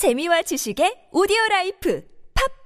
재미와 지식의 오디오 life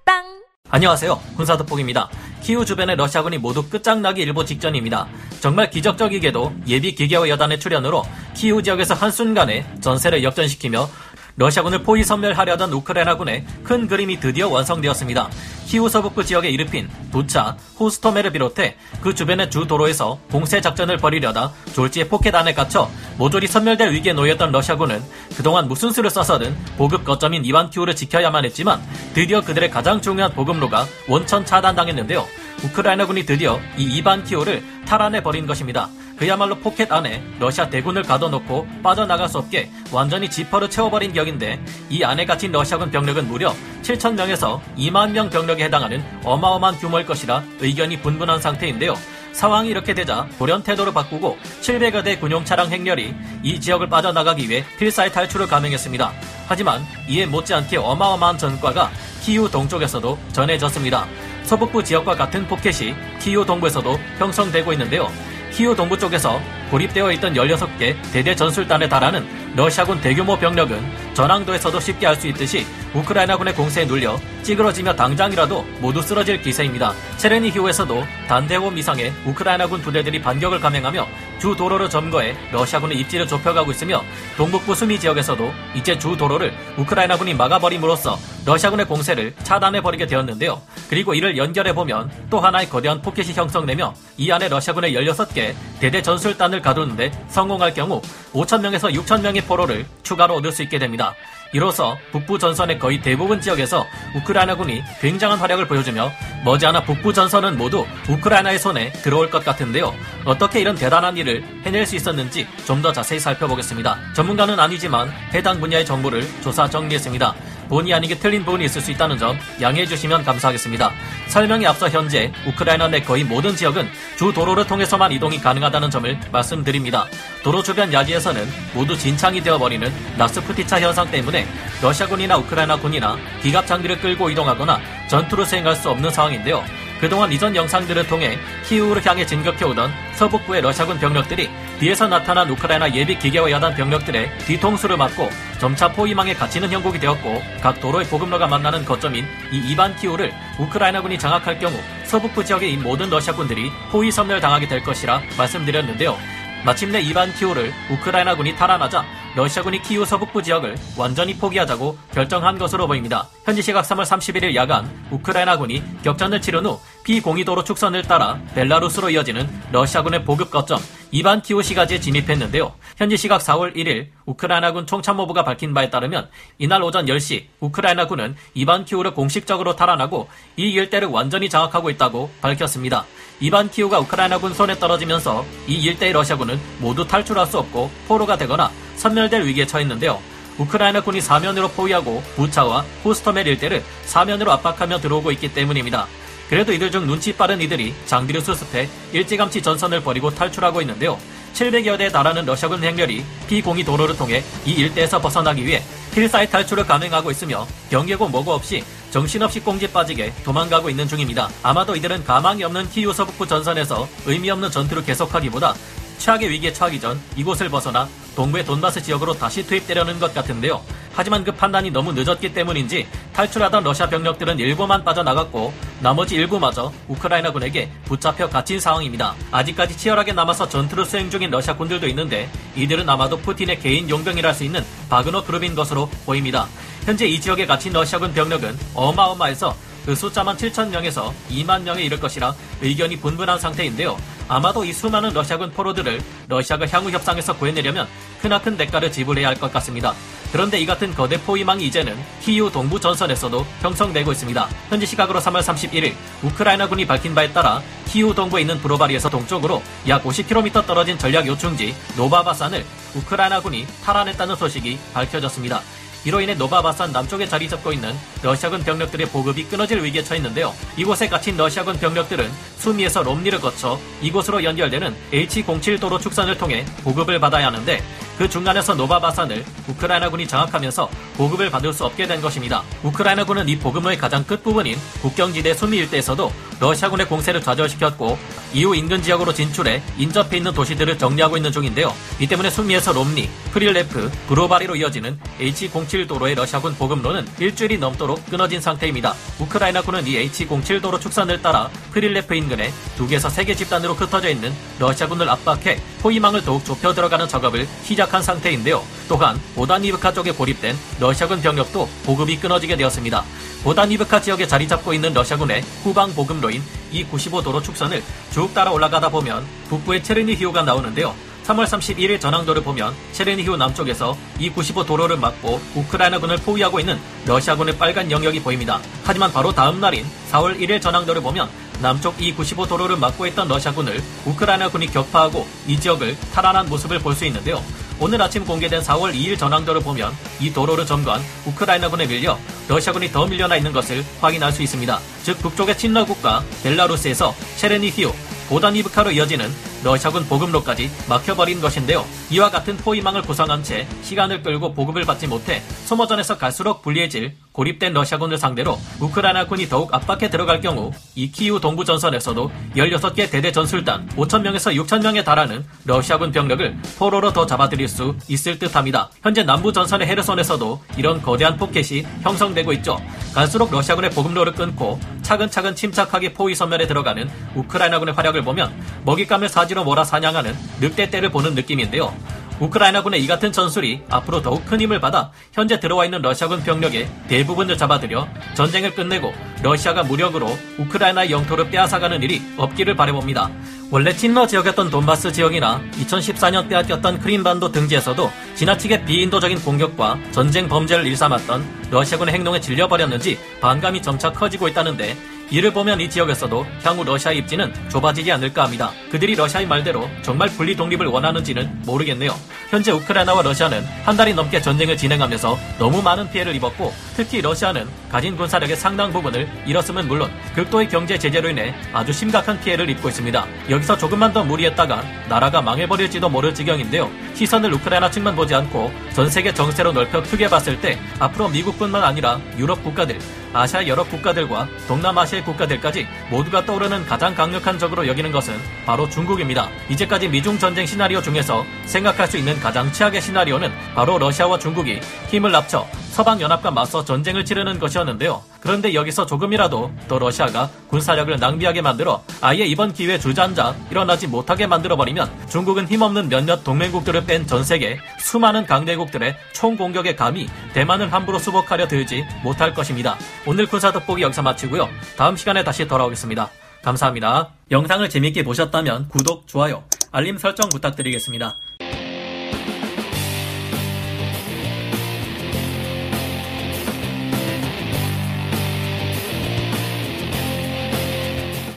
팟빵 안녕하세요. 군사도폭입니다. 키우 주변의 러시아군이 모두 끝장나기 일보 직전입니다. 정말 기적적이게도 예비 기계화 여단의 출현으로 키우 지역에서 한순간에 전세를 역전시키며 러시아군을 포위 섬멸하려던 우크라이나군의 큰 그림이 드디어 완성되었습니다. 키우 서북부 지역에 이르핀, 부차, 호스토메를 비롯해 그 주변의 주 도로에서 공세 작전을 벌이려다 졸지에 포켓 안에 갇혀 모조리 섬멸될 위기에 놓였던 러시아군은 그동안 무슨 수를 써서든 보급 거점인 이반 키우를 지켜야만 했지만 드디어 그들의 가장 중요한 보급로가 원천 차단당했는데요. 우크라이나군이 드디어 이 이반 키우를 탈환해 버린 것입니다. 그야말로 포켓 안에 러시아 대군을 가둬놓고 빠져나갈 수 없게 완전히 지퍼를 채워버린 격인데 이 안에 갇힌 러시아군 병력은 무려 7천명에서 2만 명 병력에 해당하는 어마어마한 규모일 것이라 의견이 분분한 상태인데요. 상황이 이렇게 되자 돌연 태도를 바꾸고 700여 대 군용 차량 행렬이 이 지역을 빠져나가기 위해 필사의 탈출을 감행했습니다. 하지만 이에 못지않게 어마어마한 전과가 키우 동쪽에서도 전해졌습니다. 서북부 지역과 같은 포켓이 키우 동부에서도 형성되고 있는데요. 키우 동부 쪽에서 고립되어 있던 16개 대대 전술단에 달하는 러시아군 대규모 병력은 전황도에서도 쉽게 알 수 있듯이 우크라이나군의 공세에 눌려 찌그러지며 당장이라도 모두 쓰러질 기세입니다. 체르니히우에서도 단대호 미상의 우크라이나군 부대들이 반격을 감행하며 주 도로를 점거해 러시아군의 입지를 좁혀가고 있으며 동북부 수미 지역에서도 이제 주 도로를 우크라이나군이 막아버림으로써 러시아군의 공세를 차단해버리게 되었는데요. 그리고 이를 연결해보면 또 하나의 거대한 포켓이 형성되며 이 안에 러시아군의 16개 대대 전술단을 가두는데 성공할 경우 5천명에서 6천명의 포로를 추가로 얻을 수 있게 됩니다. 이로써 북부 전선의 거의 대부분 지역에서 우크라이나군이 굉장한 활약을 보여주며 머지않아 북부 전선은 모두 우크라이나의 손에 들어올 것 같은데요. 어떻게 이런 대단한 일을 해낼 수 있었는지 좀 더 자세히 살펴보겠습니다. 전문가는 아니지만 해당 분야의 정보를 조사 정리했습니다. 본의 아니게 틀린 부분이 있을 수 있다는 점 양해해 주시면 감사하겠습니다. 설명에 앞서 현재 우크라이나 내 거의 모든 지역은 주 도로를 통해서만 이동이 가능하다는 점을 말씀드립니다. 도로 주변 야지에서는 모두 진창이 되어버리는 나스푸티차 현상 때문에 러시아군이나 우크라이나군이나 기갑 장비를 끌고 이동하거나 전투를 수행할 수 없는 상황인데요. 그동안 이전 영상들을 통해 키우를 향해 진격해오던 서북부의 러시아군 병력들이 뒤에서 나타난 우크라이나 예비 기계화 야단 병력들의 뒤통수를 맞고 점차 포위망에 갇히는 형국이 되었고 각 도로의 보급로가 만나는 거점인 이 이반 키우를 우크라이나군이 장악할 경우 서북부 지역의 이 모든 러시아군들이 포위 섬멸 당하게 될 것이라 말씀드렸는데요. 마침내 이반 키우를 우크라이나군이 탈환하자 러시아군이 키우 서북부 지역을 완전히 포기하자고 결정한 것으로 보입니다. 현지 시각 3월 31일 야간 우크라이나군이 격전을 치른 후 P02도로 축선을 따라 벨라루스로 이어지는 러시아군의 보급 거점 이반 키우 시가지에 진입했는데요. 현지 시각 4월 1일 우크라이나군 총참모부가 밝힌 바에 따르면 이날 오전 10시 우크라이나군은 이반 키우를 공식적으로 탈환하고 이 일대를 완전히 장악하고 있다고 밝혔습니다. 이반 키우가 우크라이나군 손에 떨어지면서 이 일대의 러시아군은 모두 탈출할 수 없고 포로가 되거나 선멸될 위기에 처했는데요. 우크라이나군이 사면으로 포위하고 부차와 호스터멜 일대를 사면으로 압박하며 들어오고 있기 때문입니다. 그래도 이들 중 눈치 빠른 이들이 장비를 수습해 일찌감치 전선을 벌이고 탈출하고 있는데요. 700여 대에 달하는 러시아군 행렬이 P02 도로를 통해 이 일대에서 벗어나기 위해 필사의 탈출을 감행하고 있으며 경계고 뭐고 없이 정신없이 꽁지 빠지게 도망가고 있는 중입니다. 아마도 이들은 가망이 없는 키우 서북부 전선에서 의미 없는 전투를 계속하기보다 최악의 위기에 처하기 전 이곳을 벗어나 동부의 돈바스 지역으로 다시 투입되려는 것 같은데요. 하지만 그 판단이 너무 늦었기 때문인지 탈출하던 러시아 병력들은 일부만 빠져나갔고 나머지 일부마저 우크라이나군에게 붙잡혀 갇힌 상황입니다. 아직까지 치열하게 남아서 전투를 수행 중인 러시아 군들도 있는데 이들은 아마도 푸틴의 개인 용병이라 할 수 있는 바그너 그룹인 것으로 보입니다. 현재 이 지역에 갇힌 러시아군 병력은 어마어마해서 그 숫자만 7천 명에서 2만 명에 이를 것이라 의견이 분분한 상태인데요. 아마도 이 수많은 러시아군 포로들을 러시아가 향후 협상에서 구해내려면 크나큰 대가를 지불해야 할 것 같습니다. 그런데 이 같은 거대 포위망이 이제는 키이우 동부 전선에서도 형성되고 있습니다. 현지 시각으로 3월 31일 우크라이나군이 밝힌 바에 따라 키이우 동부에 있는 브로바리에서 동쪽으로 약 50km 떨어진 전략 요충지 노바바산을 우크라이나군이 탈환했다는 소식이 밝혀졌습니다. 이로 인해 노바바산 남쪽에 자리 잡고 있는 러시아군 병력들의 보급이 끊어질 위기에 처했는데요. 이곳에 갇힌 러시아군 병력들은 수미에서 롬니를 거쳐 이곳으로 연결되는 H07 도로 축선을 통해 보급을 받아야 하는데 그 중간에서 노바바산을 우크라이나군이 장악하면서 보급을 받을 수 없게 된 것입니다. 우크라이나군은 이 보급로의 가장 끝부분인 국경지대 수미 일대에서도 러시아군의 공세를 좌절시켰고 이후 인근 지역으로 진출해 인접해 있는 도시들을 정리하고 있는 중인데요. 이 때문에 수미에서 롬니, 프릴레프, 브로바리로 이어지는 H07 도로의 러시아군 보급로는 일주일이 넘도록 끊어진 상태입니다. 우크라이나군은 이 H07 도로 축선을 따라 프릴레프 인근에 두 개에서 세 개 집단으로 흩어져 있는 러시아군을 압박해 포위망을 더욱 좁혀 들어가는 작업을 시작 한 상태인데요. 또한 보다니브카 쪽에 고립된 러시아군 병력도 보급이 끊어지게 되었습니다. 보다니브카 지역에 자리 잡고 있는 러시아군의 후방 보급로인 이 95도로 축선을 쭉 따라 올라가다 보면 북부의 체르니히우가 나오는데요. 3월 31일 전황도를 보면 체르니히우 남쪽에서 이 95 도로를 막고 우크라이나군을 포위하고 있는 러시아군의 빨간 영역이 보입니다. 하지만 바로 다음 날인 4월 1일 전황도를 보면 남쪽 이 95 도로를 막고 있던 러시아군을 우크라이나군이 격파하고 이 지역을 탈환한 모습을 볼 수 있는데요. 오늘 아침 공개된 4월 2일 전황도를 보면 이 도로를 점거한 우크라이나군에 밀려 러시아군이 더 밀려나 있는 것을 확인할 수 있습니다. 즉 북쪽의 친러 국가 벨라루스에서 체르니히우, 보다니브카로 이어지는 러시아군 보급로까지 막혀버린 것인데요. 이와 같은 포위망을 구성한 채 시간을 끌고 보급을 받지 못해 소모전에서 갈수록 불리해질 고립된 러시아군을 상대로 우크라이나군이 더욱 압박해 들어갈 경우 이 키우 동부 전선에서도 16개 대대 전술단 5천명에서 6천명에 달하는 러시아군 병력을 포로로 더 잡아들일 수 있을 듯합니다. 현재 남부 전선의 헤르손에서도 이런 거대한 포켓이 형성되고 있죠. 갈수록 러시아군의 보급로를 끊고 차근차근 침착하게 포위 선면에 들어가는 우크라이나군의 활약을 보면 먹잇감을 사지로 몰아 사냥하는 늑대 떼를 보는 느낌인데요. 우크라이나군의 이 같은 전술이 앞으로 더욱 큰 힘을 받아 현재 들어와 있는 러시아군 병력의 대부분을 잡아들여 전쟁을 끝내고 러시아가 무력으로 우크라이나의 영토를 빼앗아가는 일이 없기를 바라봅니다. 원래 친러 지역이었던 돈바스 지역이나 2014년 빼앗겼던 크림반도 등지에서도 지나치게 비인도적인 공격과 전쟁 범죄를 일삼았던 러시아군의 행동에 질려버렸는지 반감이 점차 커지고 있다는데 이를 보면 이 지역에서도 향후 러시아의 입지는 좁아지지 않을까 합니다. 그들이 러시아의 말대로 정말 분리 독립을 원하는지는 모르겠네요. 현재 우크라이나와 러시아는 한 달이 넘게 전쟁을 진행하면서 너무 많은 피해를 입었고 특히 러시아는 가진 군사력의 상당 부분을 잃었음은 물론 극도의 경제 제재로 인해 아주 심각한 피해를 입고 있습니다. 여기서 조금만 더 무리했다가 나라가 망해버릴지도 모를 지경인데요. 시선을 우크라이나 측만 보지 않고 전 세계 정세로 넓혀 크게 봤을 때 앞으로 미국뿐만 아니라 유럽 국가들, 아시아 여러 국가들과 동남아시아의 국가들까지 모두가 떠오르는 가장 강력한 적으로 여기는 것은 바로 중국입니다. 이제까지 미중 전쟁 시나리오 중에서 생각할 수 있는 가장 최악의 시나리오는 바로 러시아와 중국이 힘을 합쳐 서방 연합과 맞서 전쟁을 치르는 것이었는데 요. 그런데 여기서 조금이라도 또 러시아가 군사력을 낭비하게 만들어 아예 이번 기회에 주저앉아 일어나지 못하게 만들어버리면 중국은 힘없는 몇몇 동맹국들을 뺀 전 세계 수많은 강대국들의 총공격에 감히 대만을 함부로 수복하려 들지 못할 것입니다. 오늘 군사 돋보기 여기서 마치고요. 다음 시간에 다시 돌아오겠습니다. 감사합니다. 영상을 재밌게 보셨다면 구독, 좋아요, 알림 설정 부탁드리겠습니다.